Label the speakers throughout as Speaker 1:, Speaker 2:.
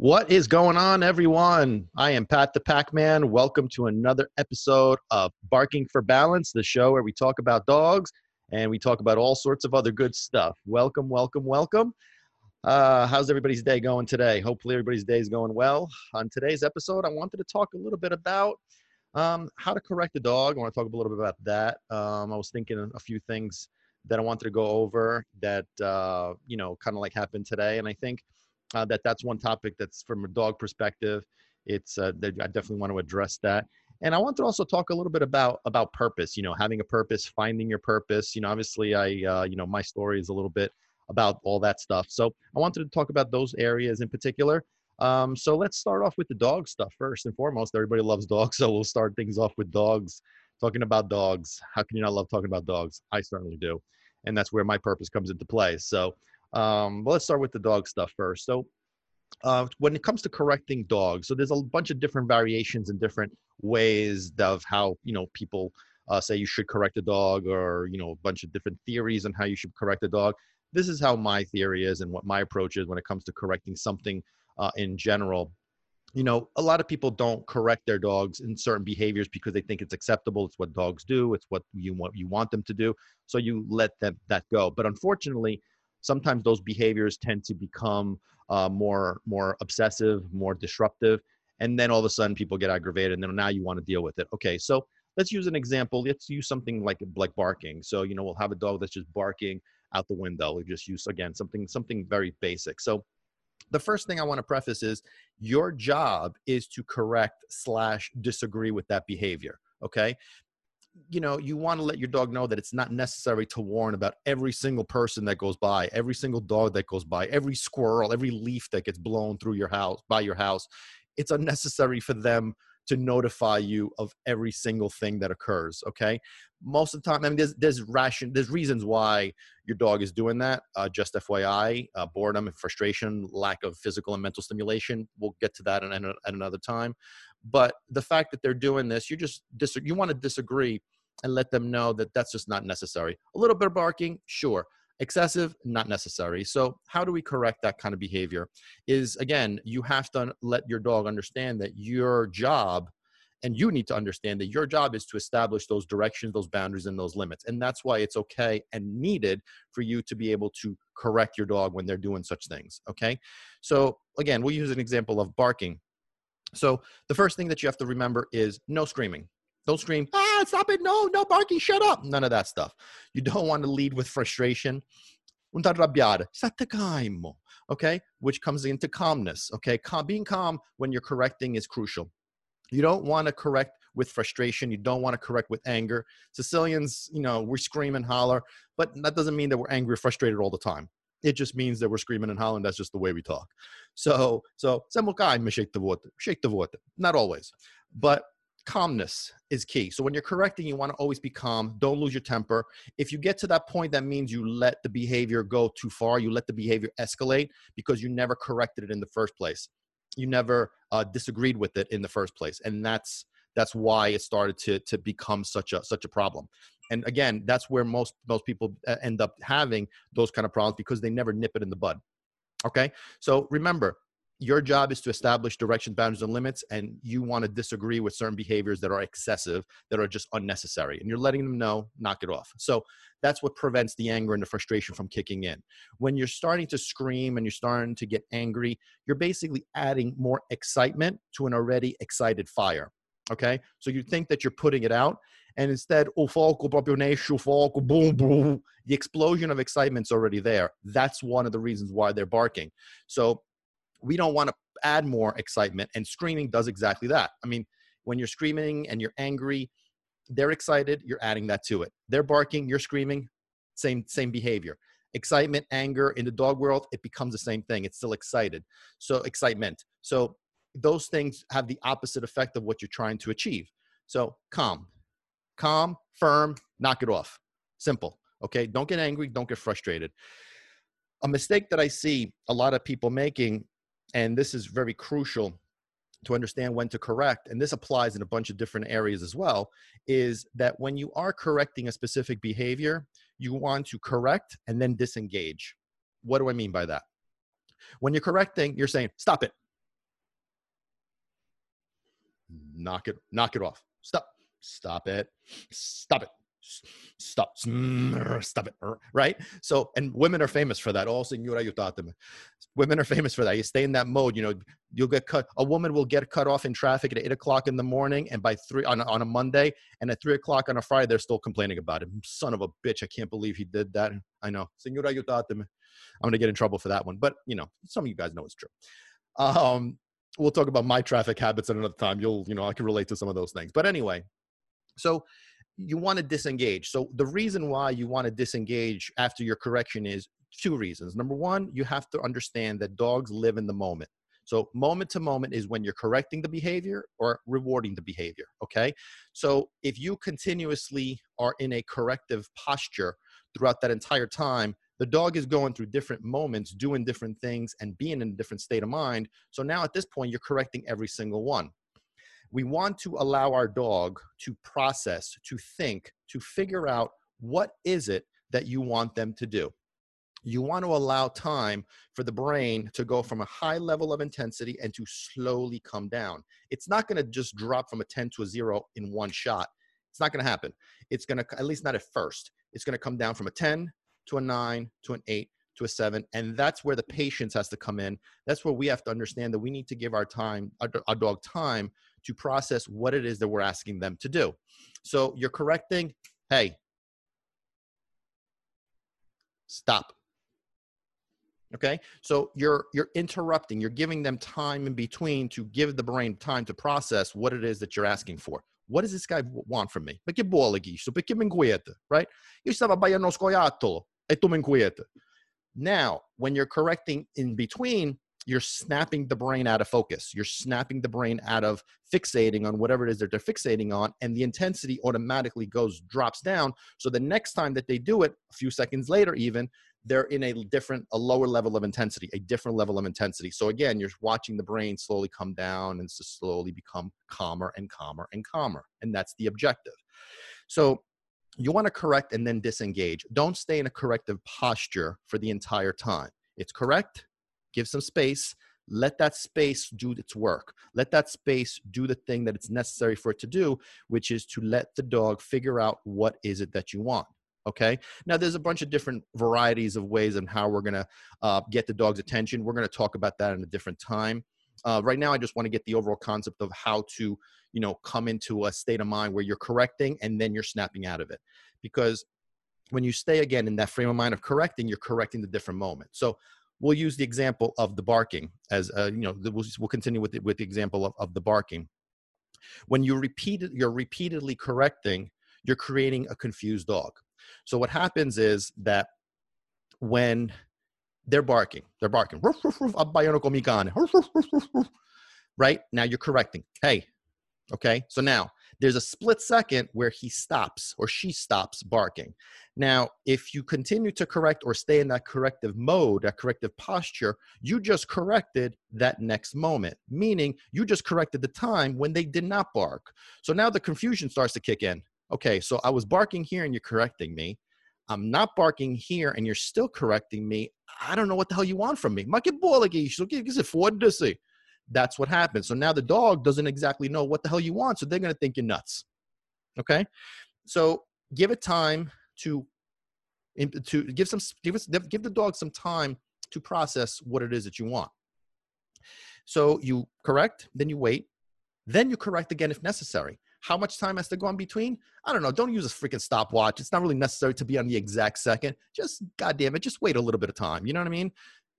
Speaker 1: What is going on, everyone? I am Pat the Pac Man. Welcome to another episode of Barking for Balance, the show where we talk about dogs and we talk about all sorts of other good stuff. Welcome, welcome, welcome. Uh, how's everybody's day going today? Hopefully, everybody's day is going well. On today's episode, I wanted to talk a little bit about um, how to correct a dog. I want to talk a little bit about that. Um, I was thinking a few things that I wanted to go over that, uh, you know, kind of like happened today. And I think uh, that that's one topic that's from a dog perspective. It's uh, I definitely want to address that. And I want to also talk a little bit about about purpose. You know, having a purpose, finding your purpose. You know, obviously, I uh, you know my story is a little bit about all that stuff. So I wanted to talk about those areas in particular. Um, so let's start off with the dog stuff first and foremost. Everybody loves dogs, so we'll start things off with dogs. Talking about dogs. How can you not love talking about dogs? I certainly do, and that's where my purpose comes into play. So um, but let's start with the dog stuff first. So, uh, when it comes to correcting dogs, so there's a bunch of different variations and different ways of how you know people uh, say you should correct a dog, or you know a bunch of different theories on how you should correct a dog. This is how my theory is and what my approach is when it comes to correcting something uh, in general. You know, a lot of people don't correct their dogs in certain behaviors because they think it's acceptable. It's what dogs do. It's what you want you want them to do. So you let them that go. But unfortunately, sometimes those behaviors tend to become uh, more more obsessive, more disruptive, and then all of a sudden people get aggravated, and then now you want to deal with it. Okay, so let's use an example. Let's use something like like barking. So you know we'll have a dog that's just barking out the window. We just use again something something very basic. So the first thing I want to preface is your job is to correct slash disagree with that behavior. Okay, you know you want to let your dog know that it's not necessary to warn about every single person that goes by every single dog that goes by every squirrel every leaf that gets blown through your house by your house. It's unnecessary for them to notify you of every single thing that occurs okay? Most of the time i mean there's there's ration there's reasons why your dog is doing that uh, just fyi uh, boredom and frustration lack of physical and mental stimulation. We'll get to that at, at another time but the fact that they're doing this, you just dis- you want to disagree and let them know that that's just not necessary. A little bit of barking, sure. Excessive, not necessary. So, how do we correct that kind of behavior? Is again, you have to let your dog understand that your job and you need to understand that your job is to establish those directions those boundaries and those limits and that's why it's okay and needed for you to be able to correct your dog when they're doing such things okay so again we'll use an example of barking so the first thing that you have to remember is no screaming. Don't scream, ah, stop it, no, no barking, shut up. None of that stuff. You don't want to lead with frustration. Non arrabbiare, state calmo, okay? Which comes into calmness, okay? Calm, being calm when you're correcting is crucial. You don't want to correct with frustration. You don't want to correct with anger. Sicilians, you know, we scream and holler, but that doesn't mean that we're angry or frustrated all the time. It just means that we're screaming in Holland. That's just the way we talk. So, so shake the shake the water. Not always, but calmness is key. So when you're correcting, you want to always be calm. Don't lose your temper. If you get to that point, that means you let the behavior go too far. You let the behavior escalate because you never corrected it in the first place. You never uh, disagreed with it in the first place, and that's that's why it started to to become such a such a problem. And again that's where most most people uh, end up having those kind of problems because they never nip it in the bud okay? So remember your job is to establish direction boundaries and limits and you want to disagree with certain behaviors that are excessive that are just unnecessary and you're letting them know knock it off. So that's what prevents the anger and the frustration from kicking in. When you're starting to scream and you're starting to get angry you're basically adding more excitement to an already excited fire okay? So you think that you're putting it out and instead o foco proprio nesce o foco boom boom the explosion of excitement's already there. That's one of the reasons why they're barking. So we don't want to add more excitement and screaming does exactly that. I mean when you're screaming and you're angry they're excited you're adding that to it. They're barking you're screaming same same behavior. Excitement anger in the dog world it becomes the same thing. It's still excited. So excitement. So those things have the opposite effect of what you're trying to achieve so calm calm, firm, knock it off. Simple. Okay. Don't get angry. Don't get frustrated. A mistake that I see a lot of people making, and this is very crucial to understand when to correct, and this applies in a bunch of different areas as well, is that when you are correcting a specific behavior, you want to correct and then disengage. What do I mean by that? When you're correcting, you're saying, stop it. Knock it, knock it off. Stop, stop it, stop it, stop, stop it, right? So, and women are famous for that. Oh, senora, you taught them. Women are famous for that. You stay in that mode, you know, you'll get cut. A woman will get cut off in traffic at eight o'clock in the morning, and by three on, on a Monday, and at three o'clock on a Friday, they're still complaining about it. Son of a bitch, I can't believe he did that. I know. Senora, you taught them. I'm going to get in trouble for that one. But, you know, some of you guys know it's true. Um, we'll talk about my traffic habits at another time. You'll, you know, I can relate to some of those things. But anyway, so you want to disengage. So the reason why you want to disengage after your correction is two reasons. Number one, you have to understand that dogs live in the moment. So moment to moment is when you're correcting the behavior or rewarding the behavior. Okay. So if you continuously are in a corrective posture throughout that entire time, the dog is going through different moments, doing different things, and being in a different state of mind. So now at this point, you're correcting every single one. We want to allow our dog to process, to think, to figure out what is it that you want them to do. You want to allow time for the brain to go from a high level of intensity and to slowly come down. It's not going to just drop from a 10 to a zero in one shot. It's not going to happen. It's going to, at least not at first, it's going to come down from a 10 to a nine, to an eight, to a seven. And that's where the patience has to come in. That's where we have to understand that we need to give our time, our, dog time to process what it is that we're asking them to do. So you're correcting, hey, stop. Okay, so you're you're interrupting. You're giving them time in between to give the brain time to process what it is that you're asking for. What does this guy want from me? Perché vuole questo? Perché mi inquieta, right? Io stavo abbaiando scoiattolo tu mi inquieta. Now, when you're correcting in between, you're snapping the brain out of focus. You're snapping the brain out of fixating on whatever it is that they're fixating on, and the intensity automatically goes drops down. So the next time that they do it, a few seconds later, even they're in a different, a lower level of intensity, a different level of intensity. So again, you're watching the brain slowly come down and slowly become calmer and calmer and calmer, and that's the objective. So you want to correct and then disengage. Don't stay in a corrective posture for the entire time. It's correct, give some space, let that space do its work. Let that space do the thing that it's necessary for it to do, which is to let the dog figure out what is it that you want. Okay. Now, there's a bunch of different varieties of ways and how we're going to uh, get the dog's attention. We're going to talk about that in a different time. Uh, right now, I just want to get the overall concept of how to, you know, come into a state of mind where you're correcting and then you're snapping out of it. Because when you stay again in that frame of mind of correcting, you're correcting the different moment. So we'll use the example of the barking as uh, you know we'll, we'll continue with the, with the example of, of the barking when you repeat you're repeatedly correcting you're creating a confused dog so what happens is that when they're barking. They're barking. Right? Now you're correcting. Hey. Okay? So now there's a split second where he stops or she stops barking. Now, if you continue to correct or stay in that corrective mode, that corrective posture, you just corrected that next moment, meaning you just corrected the time when they did not bark. So now the confusion starts to kick in. Okay, so I was barking here and you're correcting me. I'm not barking here and you're still correcting me. I don't know what the hell you want from me. That's what happens. So now the dog doesn't exactly know what the hell you want. So they're going to think you're nuts. Okay. So give it time to, to give some, give give the dog some time to process what it is that you want. So you correct, then you wait, then you correct again if necessary. How much time has to go in between? I don't know. Don't use a freaking stopwatch. It's not really necessary to be on the exact second. Just, goddamn it, just wait a little bit of time. You know what I mean?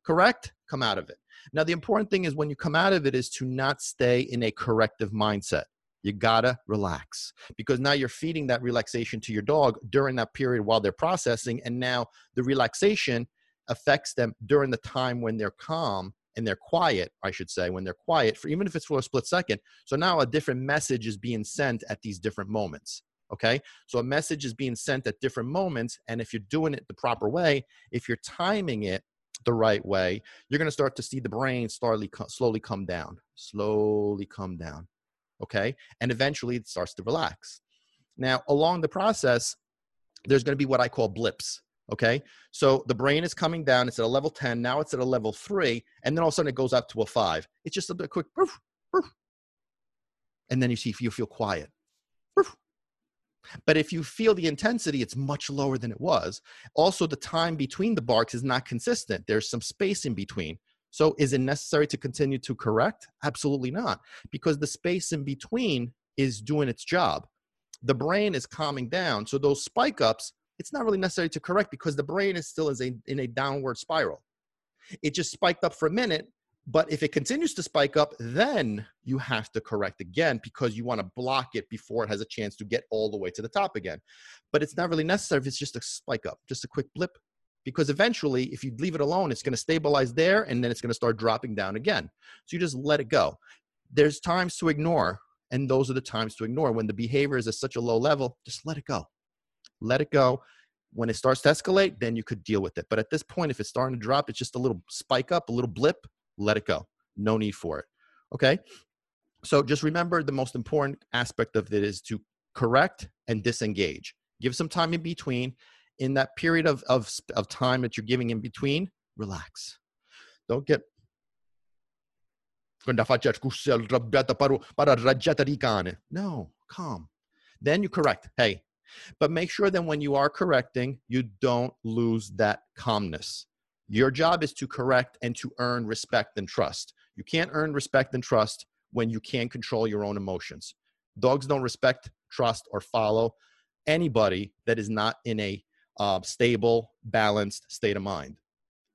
Speaker 1: Correct? Come out of it. Now, the important thing is when you come out of it is to not stay in a corrective mindset. You gotta relax because now you're feeding that relaxation to your dog during that period while they're processing. And now the relaxation affects them during the time when they're calm and they're quiet, I should say, when they're quiet, for even if it's for a split second. So now a different message is being sent at these different moments. Okay. So a message is being sent at different moments. And if you're doing it the proper way, if you're timing it the right way, you're going to start to see the brain slowly, slowly come down, slowly come down. Okay. And eventually it starts to relax. Now, along the process, there's going to be what I call blips. Okay. So the brain is coming down. It's at a level 10. Now it's at a level three. And then all of a sudden it goes up to a five. It's just a bit quick. And then you see if you feel quiet. But if you feel the intensity, it's much lower than it was. Also, the time between the barks is not consistent. There's some space in between. So, is it necessary to continue to correct? Absolutely not, because the space in between is doing its job. The brain is calming down. So, those spike ups, it's not really necessary to correct because the brain is still is a, in a downward spiral. It just spiked up for a minute, but if it continues to spike up, then you have to correct again because you want to block it before it has a chance to get all the way to the top again. But it's not really necessary if it's just a spike up, just a quick blip. Because eventually, if you leave it alone, it's going to stabilize there and then it's going to start dropping down again. So you just let it go. There's times to ignore, and those are the times to ignore. When the behavior is at such a low level, just let it go. Let it go. When it starts to escalate, then you could deal with it. But at this point, if it's starting to drop, it's just a little spike up, a little blip, let it go. No need for it. Okay. So just remember the most important aspect of it is to correct and disengage. Give some time in between. In that period of, of, of time that you're giving in between, relax. Don't get No, calm. Then you correct. Hey, but make sure that when you are correcting, you don't lose that calmness. Your job is to correct and to earn respect and trust. You can't earn respect and trust when you can't control your own emotions. Dogs don't respect, trust, or follow anybody that is not in a uh, stable, balanced state of mind.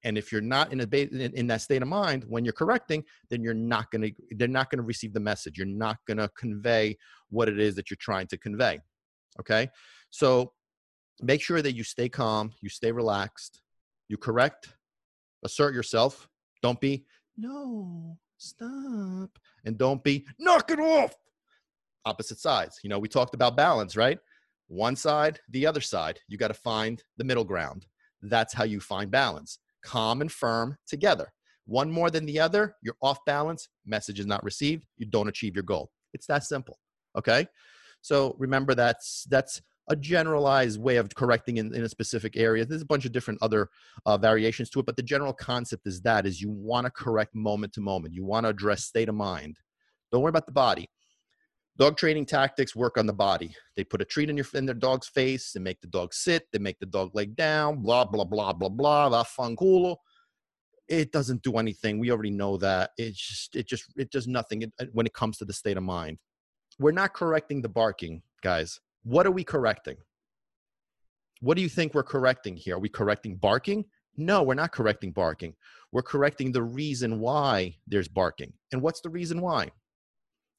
Speaker 1: And if you're not in a in that state of mind when you're correcting, then you're not going to they're not going to receive the message. You're not going to convey what it is that you're trying to convey. Okay, so make sure that you stay calm, you stay relaxed, you correct, assert yourself. Don't be, no, stop. And don't be, knock it off. Opposite sides. You know, we talked about balance, right? One side, the other side. You got to find the middle ground. That's how you find balance. Calm and firm together. One more than the other, you're off balance, message is not received, you don't achieve your goal. It's that simple. Okay? So remember that's that's a generalized way of correcting in, in a specific area. There's a bunch of different other uh, variations to it, but the general concept is that is you want to correct moment to moment. You want to address state of mind. Don't worry about the body. Dog training tactics work on the body. They put a treat in your in their dog's face. They make the dog sit. They make the dog lay down. Blah blah blah blah blah. La Vaffanculo. It doesn't do anything. We already know that. It just it just it does nothing when it comes to the state of mind. We're not correcting the barking, guys. What are we correcting? What do you think we're correcting here? Are we correcting barking? No, we're not correcting barking. We're correcting the reason why there's barking. And what's the reason why?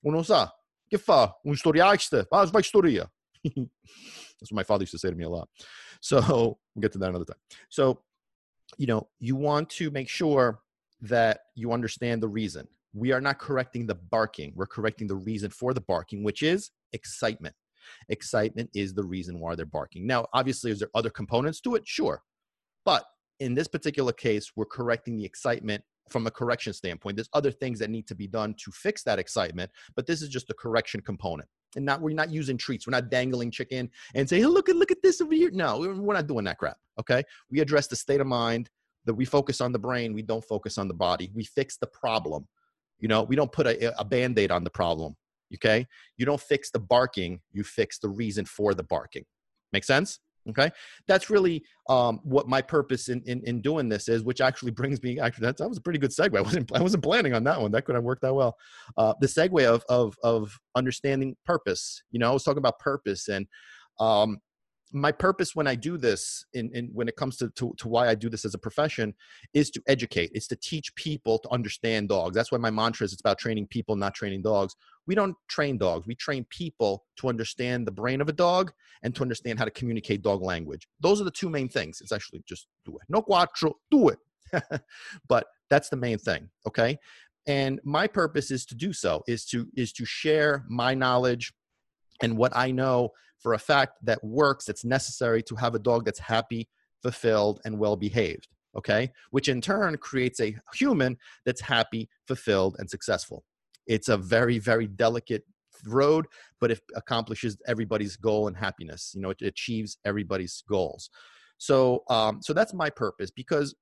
Speaker 1: Uno sa, que fa? Um historia. That's what my father used to say to me a lot. So we'll get to that another time. So, you know, you want to make sure that you understand the reason. We are not correcting the barking. We're correcting the reason for the barking, which is excitement. Excitement is the reason why they're barking. Now, obviously, is there other components to it? Sure. But in this particular case, we're correcting the excitement from a correction standpoint. There's other things that need to be done to fix that excitement, but this is just the correction component. And not we're not using treats. We're not dangling chicken and say, hey, look at look at this over here. No, we're not doing that crap. Okay. We address the state of mind that we focus on the brain, we don't focus on the body. We fix the problem. You know, we don't put a, a band-aid on the problem. Okay. You don't fix the barking, you fix the reason for the barking. Make sense? Okay. That's really um, what my purpose in, in, in, doing this is, which actually brings me, actually, that's, that was a pretty good segue. I wasn't, I wasn't planning on that one. That could have worked that well. Uh, the segue of, of, of understanding purpose, you know, I was talking about purpose and um, my purpose when I do this, in, in when it comes to, to, to why I do this as a profession, is to educate. It's to teach people to understand dogs. That's why my mantra is it's about training people, not training dogs. We don't train dogs. We train people to understand the brain of a dog and to understand how to communicate dog language. Those are the two main things. It's actually just do it. No cuatro, do it. but that's the main thing. Okay. And my purpose is to do so, is to is to share my knowledge and what I know for a fact that works that's necessary to have a dog that's happy, fulfilled, and well behaved. Okay. Which in turn creates a human that's happy, fulfilled, and successful. It's a very, very delicate road, but it accomplishes everybody's goal and happiness. You know, it achieves everybody's goals. So, um, so that's my purpose because,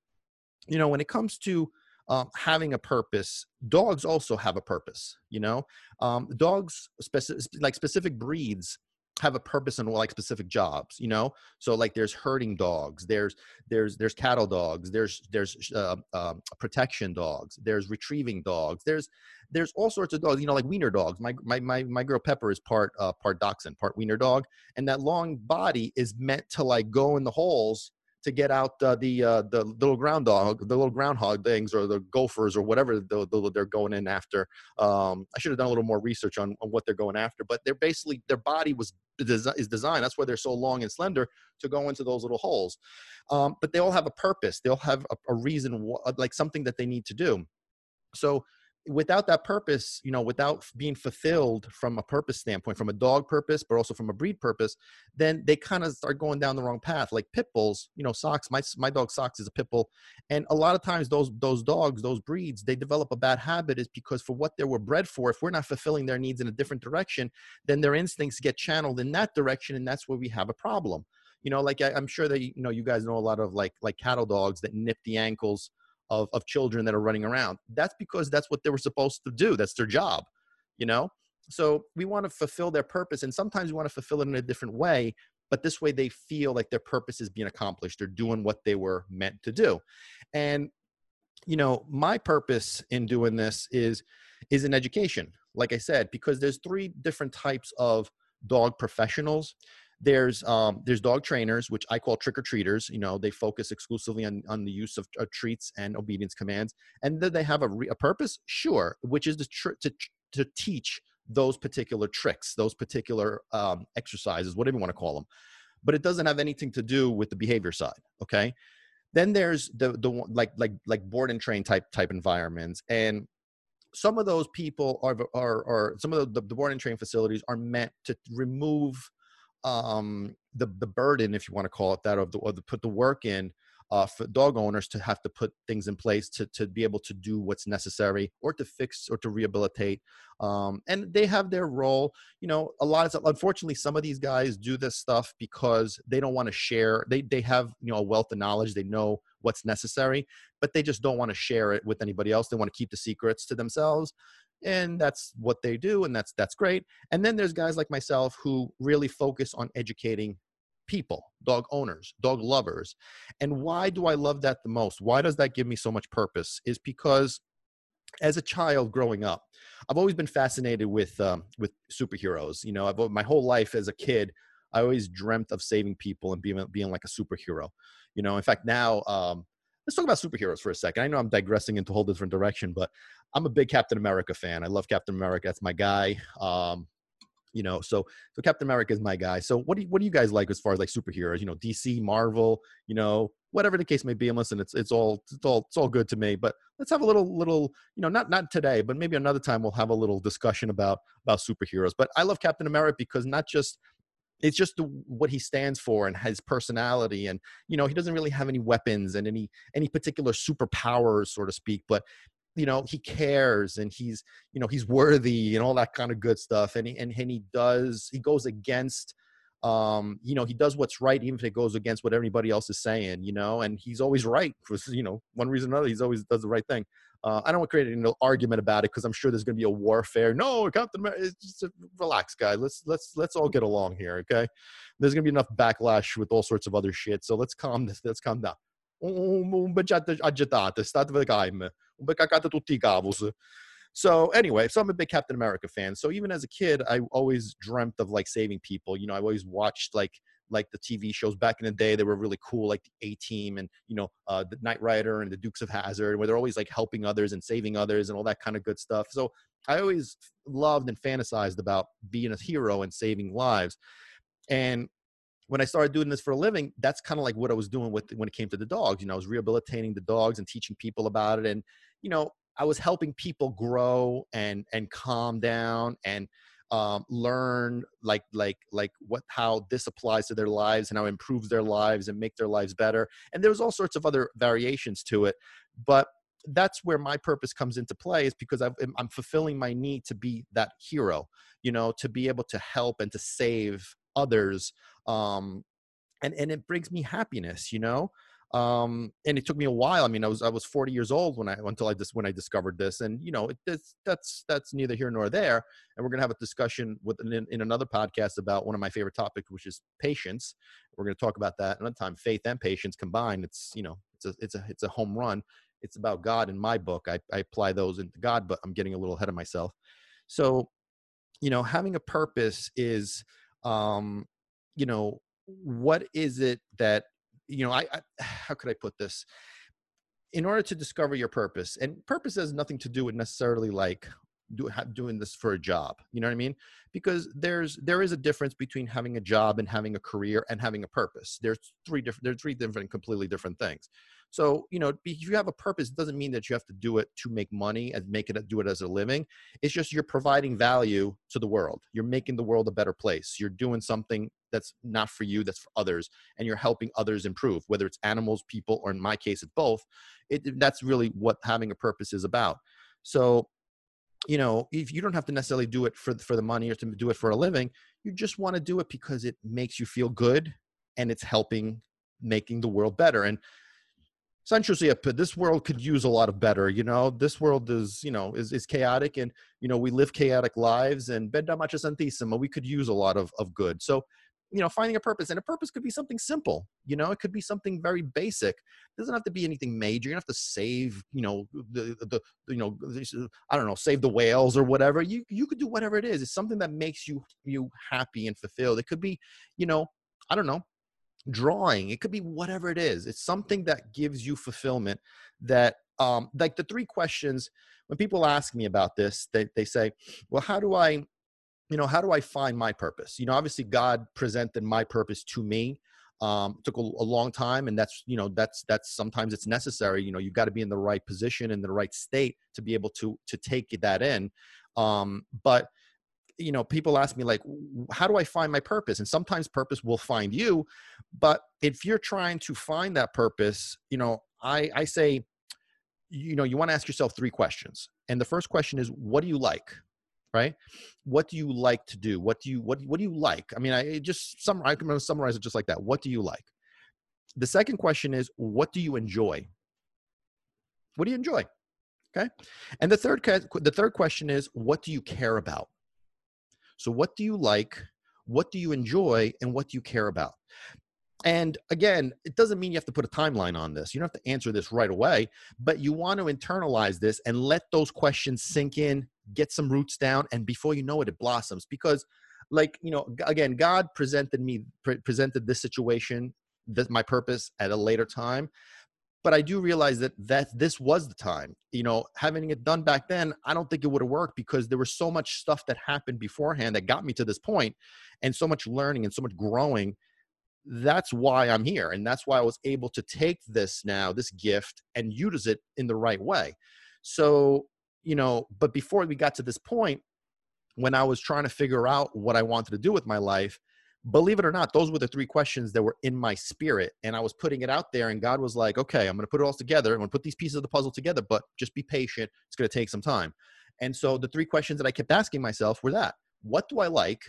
Speaker 1: you know, when it comes to um, having a purpose dogs also have a purpose you know um, dogs speci- like specific breeds have a purpose and like specific jobs you know? So like there's herding dogs there's there's there's cattle dogs there's there's uh, uh, protection dogs there's retrieving dogs there's there's all sorts of dogs you know like wiener dogs. My my my, my girl pepper is part uh, part dachshund part wiener dog and that long body is meant to like go in the holes to get out uh, the uh, the little ground dog, the little groundhog things, or the gophers, or whatever the, the, they're going in after. Um, I should have done a little more research on, on what they're going after, but they're basically their body was is designed. That's why they're so long and slender to go into those little holes. Um, but they all have a purpose. They all have a, a reason, like something that they need to do. So without that purpose, you know, without being fulfilled from a purpose standpoint, from a dog purpose, but also from a breed purpose, then they kind of start going down the wrong path. Like pit bulls, you know, Socks. My my dog Socks is a pit bull, and a lot of times those those dogs, those breeds, they develop a bad habit is because for what they were bred for, if we're not fulfilling their needs in a different direction, then their instincts get channeled in that direction, and that's where we have a problem. You know, like I, I'm sure that you know you guys know a lot of like like cattle dogs that nip the ankles of, of children that are running around. That's because that's what they were supposed to do. That's their job, you know? So we want to fulfill their purpose. And sometimes we want to fulfill it in a different way, but this way they feel like their purpose is being accomplished. They're doing what they were meant to do. And, you know, my purpose in doing this is, is in education. Like I said, because there's three different types of dog professionals there's um, there's dog trainers, which I call trick or treaters. You know, they focus exclusively on, on the use of, of treats and obedience commands. And then they have a, re- a purpose, sure, which is to, tr- to to teach those particular tricks, those particular um, exercises, whatever you want to call them. But it doesn't have anything to do with the behavior side. Okay. Then there's the the like like like board and train type type environments, and some of those people are are, are some of the, the board and train facilities are meant to remove um, the the burden, if you want to call it that, of the, of the put the work in uh, for dog owners to have to put things in place to to be able to do what's necessary or to fix or to rehabilitate. Um, and they have their role. You know, a lot of unfortunately, some of these guys do this stuff because they don't want to share. They they have you know a wealth of knowledge. They know what's necessary, but they just don't want to share it with anybody else. They want to keep the secrets to themselves and that's what they do and that's that's great. And then there's guys like myself who really focus on educating people dog owners dog lovers. And why do i love that the most? Why does that give me so much purpose? Is because as a child growing up i've always been fascinated with um, with superheroes. You know i've my whole life as a kid i always dreamt of saving people and being being like a superhero. You know in fact now um, let's talk about superheroes for a second. I know I'm digressing into a whole different direction, but I'm a big Captain America fan. I love Captain America. That's my guy. Um, you know, so so Captain America is my guy. So what do you, what do you guys like as far as like superheroes? You know, DC, Marvel, you know, whatever the case may be. And listen, it's it's all it's all it's all good to me. But let's have a little little you know not not today, but maybe another time we'll have a little discussion about about superheroes. But I love Captain America because not just it's just the, what he stands for and his personality and you know he doesn't really have any weapons and any any particular superpowers so to speak but you know he cares and he's you know he's worthy and all that kind of good stuff and he, and, and he does he goes against um you know he does what's right even if it goes against what everybody else is saying you know and he's always right for you know one reason or another he's always does the right thing uh, I don't want to create an argument about it because I'm sure there's going to be a warfare. No, Captain America, just relax, guy. Let's let's let's all get along here, okay? There's going to be enough backlash with all sorts of other shit. So let's calm this. Let's calm down. So anyway, so I'm a big Captain America fan. So even as a kid, I always dreamt of like saving people. You know, I always watched like like the TV shows back in the day. They were really cool, like the A Team and you know uh, the Knight Rider and the Dukes of Hazzard, where they're always like helping others and saving others and all that kind of good stuff. So I always loved and fantasized about being a hero and saving lives. And when I started doing this for a living, that's kind of like what I was doing with when it came to the dogs. You know, I was rehabilitating the dogs and teaching people about it, and you know, I was helping people grow and and calm down and um, learn like like like what how this applies to their lives and how it improves their lives and make their lives better. And there's all sorts of other variations to it but that's where my purpose comes into play is because i am fulfilling my need to be that hero you know to be able to help and to save others um and and it brings me happiness you know um, and it took me a while. I mean, I was I was 40 years old when I until I just when I discovered this, and you know, it, that's that's that's neither here nor there. And we're gonna have a discussion with in, in another podcast about one of my favorite topics, which is patience. We're gonna talk about that another time. Faith and patience combined, it's you know, it's a it's a it's a home run. It's about God in my book. I, I apply those into God, but I'm getting a little ahead of myself. So, you know, having a purpose is, um, you know, what is it that you know, I, I how could I put this? In order to discover your purpose, and purpose has nothing to do with necessarily like do, doing this for a job you know what i mean? Because there's there is a difference between having a job and having a career and having a purpose. There's three different there's three different completely different things so, you know, if you have a purpose, it doesn't mean that you have to do it to make money and make it do it as a living. It's just you're providing value to the world. You're making the world a better place. You're doing something that's not for you, that's for others, and you're helping others improve, whether it's animals, people, or in my case, it's both. It, that's really what having a purpose is about. So, you know, if you don't have to necessarily do it for for the money or to do it for a living, you just want to do it because it makes you feel good and it's helping making the world better. And essentially this world could use a lot of better you know? This world is you know is, is chaotic and you know we live chaotic lives and benda much santissima we could use a lot of, of good. So you know finding a purpose and a purpose could be something simple you know? It could be something very basic. It doesn't have to be anything major. You don't have to save you know the, the you know i don't know save the whales or whatever. You you could do whatever it is. It's something that makes you you happy and fulfilled. It could be you know i don't know drawing it could be whatever it is it's something that gives you fulfillment that um like the three questions when people ask me about this they, they say well how do i you know how do i find my purpose? You know obviously god presented my purpose to me um took a, a long time and that's you know that's that's sometimes it's necessary you know you've got to be in the right position in the right state to be able to to take that in um but you know people ask me like how do i find my purpose? And sometimes purpose will find you but if you're trying to find that purpose you know i i say you know you want to ask yourself three questions and the first question is what do you like? Right? What do you like to do? What do you what, what do you like? I mean i just some i can summarize it just like that. What do you like? The second question is what do you enjoy? What do you enjoy? Okay? And the third the third question is what do you care about so, what do you like? What do you enjoy? And what do you care about? And again, it doesn't mean you have to put a timeline on this. You don't have to answer this right away, but you want to internalize this and let those questions sink in, get some roots down, and before you know it, it blossoms. Because, like, you know, again, God presented me, pre- presented this situation, this, my purpose at a later time but I do realize that that this was the time. You know, having it done back then, I don't think it would have worked because there was so much stuff that happened beforehand that got me to this point, and so much learning and so much growing. That's why I'm here, and that's why I was able to take this now, this gift, and use it in the right way. So, you know, but before we got to this point, when I was trying to figure out what I wanted to do with my life, believe it or not, those were the three questions that were in my spirit. And I was putting it out there, and God was like, okay, I'm going to put it all together. I'm going to put these pieces of the puzzle together, but just be patient. It's going to take some time. And so the three questions that I kept asking myself were that what do I like?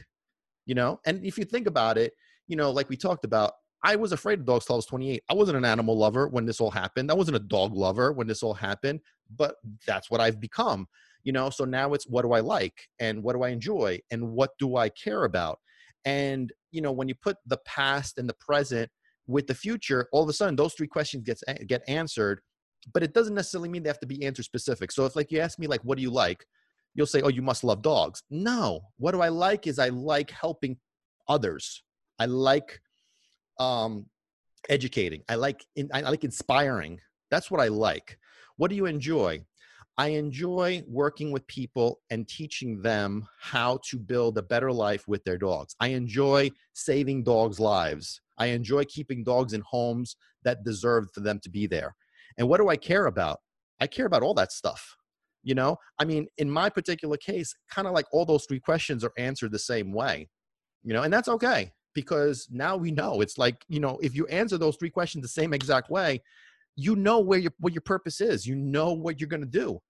Speaker 1: You know, and if you think about it, you know, like we talked about, I was afraid of dogs till I was 28. I wasn't an animal lover when this all happened. I wasn't a dog lover when this all happened, but that's what I've become. You know, so now it's what do I like and what do I enjoy and what do I care about? And you know, when you put the past and the present with the future, all of a sudden those three questions gets get answered. But it doesn't necessarily mean they have to be answer specific. So if like you ask me like, what do you like? You'll say, oh, you must love dogs. No, what do I like is I like helping others. I like um, educating. I like I like inspiring. That's what I like. What do you enjoy? I enjoy working with people and teaching them how to build a better life with their dogs. I enjoy saving dogs' lives. I enjoy keeping dogs in homes that deserve for them to be there. And what do I care about? I care about all that stuff. You know, I mean, in my particular case, kind of like all those three questions are answered the same way, you know, and that's okay because now we know it's like, you know, if you answer those three questions the same exact way, you know where your what your purpose is you know what you're to do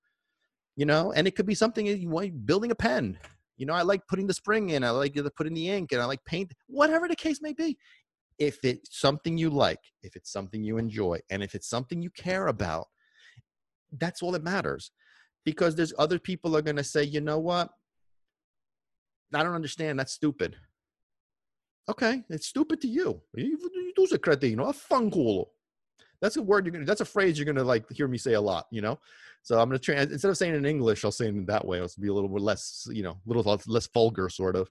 Speaker 1: you know and it could be something you want building a pen you know i like putting the spring in i like putting the ink and i like paint whatever the case may be if it's something you like, if it's something you enjoy, and if it's something you care about, that's all that matters. Because there's other people are to say, you know what? I don't understand. That's stupid. Okay, it's stupid to you. Tu sei cretino, affanculo. That's a word you're gonna. That's a phrase you're gonna like hear me say a lot. You know, so I'm gonna try instead of saying in English, I'll say it in that way. It'll be a little bit less, you know, a little less vulgar, sort of,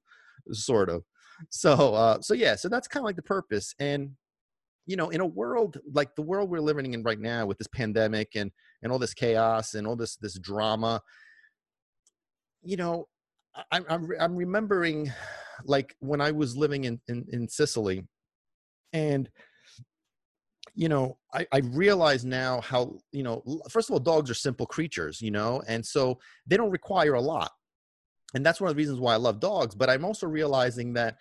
Speaker 1: sort of. So, uh, so yeah, so that's kind of like the purpose. And you know, in a world like the world we're living in right now with this pandemic and and all this chaos and all this this drama, you know, I'm I'm, I'm remembering like when I was living in in, in Sicily, and you know, I, I realize now how, you know, first of all, dogs are simple creatures, you know, and so they don't require a lot. And that's one of the reasons why I love dogs. But I'm also realizing that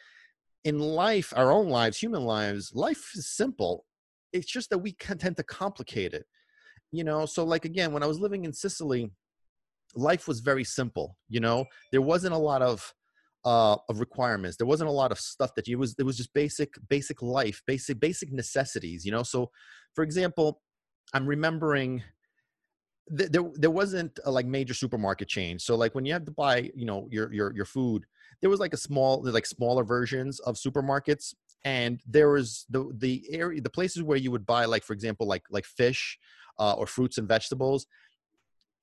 Speaker 1: in life, our own lives, human lives, life is simple. It's just that we tend to complicate it, you know. So, like, again, when I was living in Sicily, life was very simple, you know, there wasn't a lot of, uh, of requirements. There wasn't a lot of stuff that you was. There was just basic, basic life, basic, basic necessities. You know. So, for example, I'm remembering th- there there wasn't a like major supermarket chain. So like when you had to buy, you know, your your your food, there was like a small, like smaller versions of supermarkets, and there was the the area, the places where you would buy, like for example, like like fish uh, or fruits and vegetables.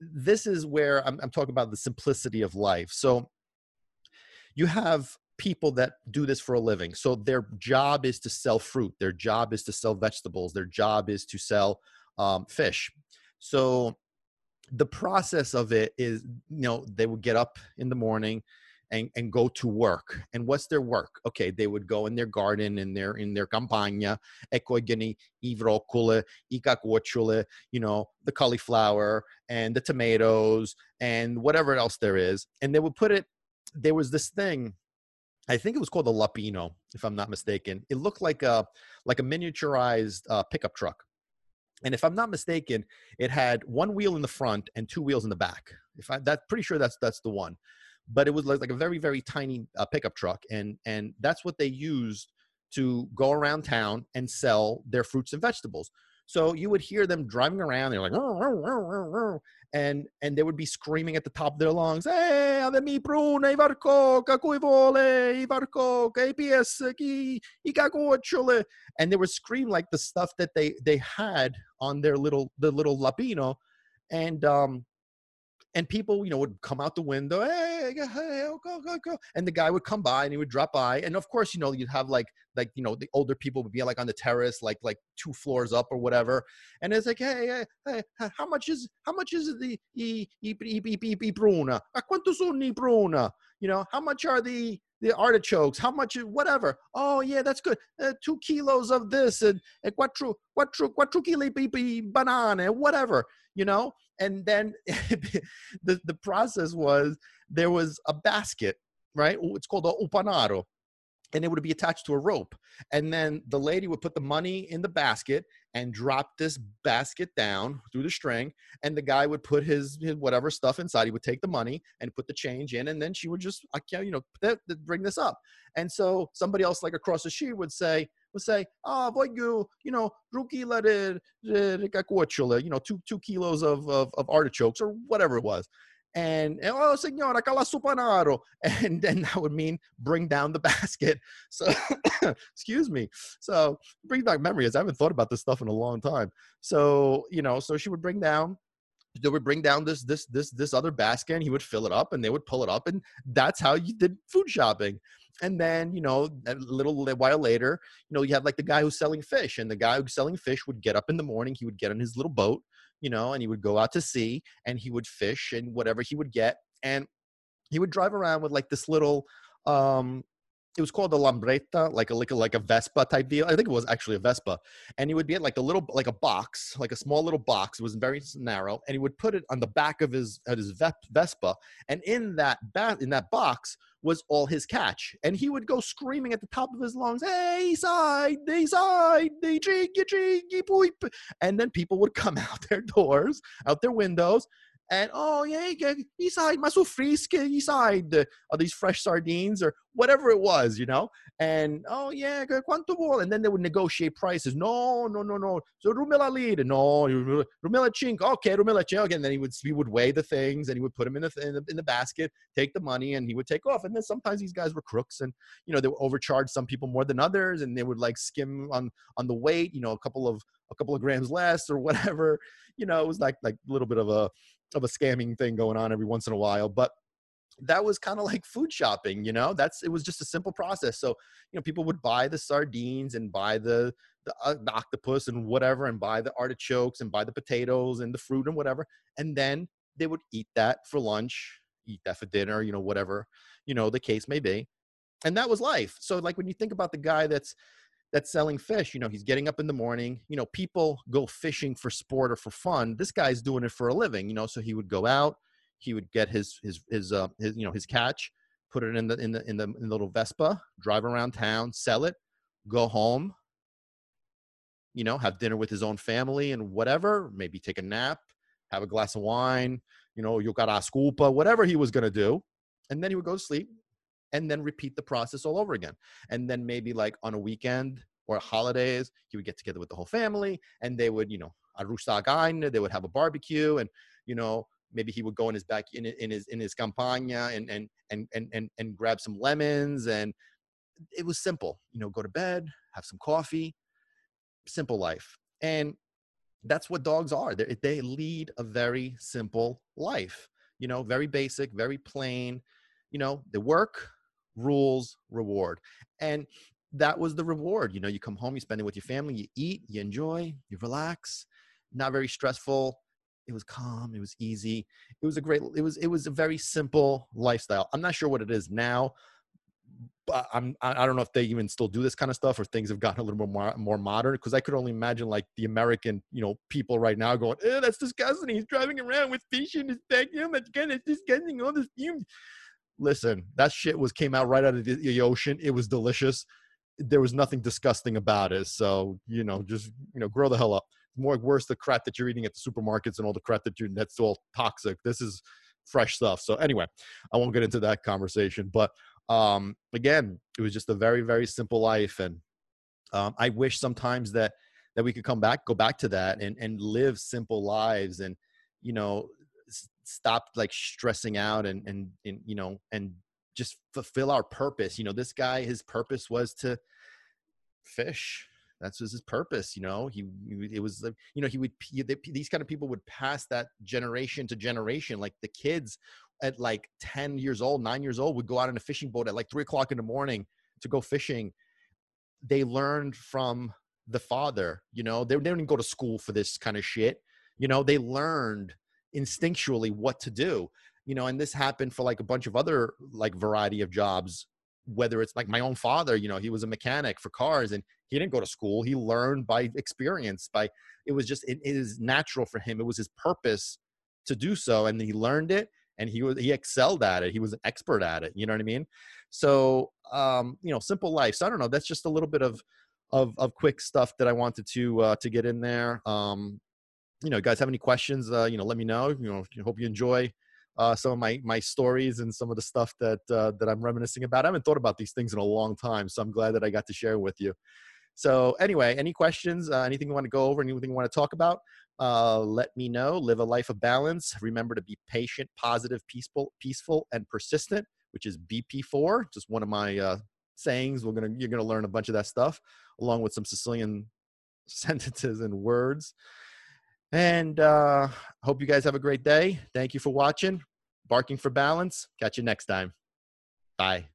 Speaker 1: This is where I'm, I'm talking about the simplicity of life. So you have people that do this for a living. So their job is to sell fruit. Their job is to sell vegetables. Their job is to sell um, fish. So the process of it is, you know, they would get up in the morning and, and go to work. And what's their work? Okay, they would go in their garden, in their in their campagna, ecco i vroccoli, i you know, the cauliflower and the tomatoes and whatever else there is. And they would put it there was this thing I think it was called a Lapino, if I'm not mistaken. It looked like a like a miniaturized uh, pickup truck, and if I'm not mistaken, it had one wheel in the front and two wheels in the back. If I that's pretty sure that's that's the one, but it was like, like a very very tiny uh, pickup truck, and and that's what they used to go around town and sell their fruits and vegetables. So you would hear them driving around. They're like, and and they would be screaming at the top of their lungs, "Hey, ave mi prune, i varco, cui vole, i varco, APS, i i and they would scream like the stuff that they they had on their little the little lapino, and um and people you know would come out the window hey, hey go, go, go. and the guy would come by and he would drop by and of course you know you'd have like like you know the older people would be like on the terrace like like two floors up or whatever and it's like hey hey, hey how much is how much is the i, i, i, i, i bruna? A quanto sono i bruna? You know how much are the the artichokes? How much whatever. Oh yeah that's good. Uh, two kilos of this and, and quattro quattro quattro chili banana whatever you know and then the, the process was there was a basket right? It's called a upanaro and it would be attached to a rope. And then the lady would put the money in the basket and drop this basket down through the string and the guy would put his, his whatever stuff inside. He would take the money and put the change in and then she would just you know bring this up. And so somebody else like across the street would say would say, "Ah, oh, voglio, you know, de, de you know, two two kilos of, of, of artichokes or whatever it was." And, and oh, signora, cala supanaro, and then that would mean bring down the basket. So, excuse me. So, bring back memories. I haven't thought about this stuff in a long time. So, you know, so she would bring down they would bring down this this this this other basket and he would fill it up and they would pull it up and that's how you did food shopping and then you know a little while later you know you have like the guy who's selling fish and the guy who's selling fish would get up in the morning he would get on his little boat you know and he would go out to sea and he would fish and whatever he would get and he would drive around with like this little um it was called a lambretta, like a like a like a Vespa type deal. I think it was actually a Vespa, and he would be at like a little like a box, like a small little box. It was very narrow, and he would put it on the back of his of his Vespa, and in that ba- in that box was all his catch, and he would go screaming at the top of his lungs, "Hey, side, they side, they jiggy jiggy poop," and then people would come out their doors, out their windows, and oh yeah, Isai, mas o frisca, Isai, are these fresh sardines or whatever it was, you know? And oh yeah, quanto ball? And then they would negotiate prices. No, no, no, no. So rumela lead, no, rumela chink. Okay, rumela chink. And then he would he would weigh the things and he would put them in the, in the in the basket, take the money, and he would take off. And then sometimes these guys were crooks, and you know they would overcharge some people more than others, and they would like skim on on the weight, you know, a couple of a couple of grams less or whatever. You know, it was like like a little bit of a of a scamming thing going on every once in a while, but that was kind of like food shopping, you know. That's it was just a simple process. So you know, people would buy the sardines and buy the the, uh, the octopus and whatever, and buy the artichokes and buy the potatoes and the fruit and whatever, and then they would eat that for lunch, eat that for dinner, you know, whatever, you know, the case may be. And that was life. So like when you think about the guy that's that's selling fish. You know, he's getting up in the morning. You know, people go fishing for sport or for fun. This guy's doing it for a living. You know, so he would go out, he would get his his his uh his you know his catch, put it in the in the in the, in the little Vespa, drive around town, sell it, go home. You know, have dinner with his own family and whatever. Maybe take a nap, have a glass of wine. You know, you got a sculpa, whatever he was gonna do, and then he would go to sleep and then repeat the process all over again. And then maybe like on a weekend or holidays, he would get together with the whole family and they would, you know, arusagain, they would have a barbecue and, you know, maybe he would go in his back in, in his in his campagna and, and and and and and grab some lemons and it was simple you know go to bed have some coffee simple life and that's what dogs are they they lead a very simple life you know very basic very plain you know they work rules, reward. And that was the reward. You know, you come home, you spend it with your family, you eat, you enjoy, you relax, not very stressful. It was calm, it was easy. It was a great it was it was a very simple lifestyle. I'm not sure what it is now. But I'm I don't know if they even still do this kind of stuff or things have gotten a little more more modern because I could only imagine like the American, you know, people right now going, "Eh, that's disgusting. He's driving around with fish in his backyard. That's kind of disgusting. All this fumes." Listen, that shit was came out right out of the, the ocean. It was delicious. There was nothing disgusting about it. So you know, just you know, grow the hell up. More worse the crap that you're eating at the supermarkets and all the crap that you that's all toxic. This is fresh stuff. So anyway, I won't get into that conversation. But um, again, it was just a very very simple life, and um, I wish sometimes that that we could come back, go back to that, and and live simple lives, and you know stopped like stressing out and and, and you know and just fulfill our purpose you know this guy his purpose was to fish. That's his purpose you know? He, he it was you know he would he, these kind of people would pass that generation to generation like the kids at like 10 years old 9 years old would go out in a fishing boat at like 3 o'clock in the morning to go fishing. They learned from the father you know? They, they didn't go to school for this kind of shit you know? They learned instinctually what to do you know and this happened for like a bunch of other like variety of jobs whether it's like my own father you know he was a mechanic for cars and he didn't go to school he learned by experience by it was just it is natural for him it was his purpose to do so and he learned it and he was he excelled at it he was an expert at it you know what i mean? So um you know simple life so i don't know that's just a little bit of of of quick stuff that i wanted to uh to get in there um you know, guys have any questions, uh, you know, let me know. You know, hope you enjoy uh, some of my my stories and some of the stuff that uh, that I'm reminiscing about. I haven't thought about these things in a long time, so I'm glad that I got to share with you. So anyway, any questions? Uh, anything you want to go over? Anything you want to talk about? Uh, let me know. Live a life of balance. Remember to be patient, positive, peaceful, peaceful, and persistent, which is BP4. Just one of my uh, sayings. We're gonna you're gonna learn a bunch of that stuff, along with some Sicilian sentences and words. And uh, hope you guys have a great day. Thank you for watching. Barking for Balance. Catch you next time. Bye.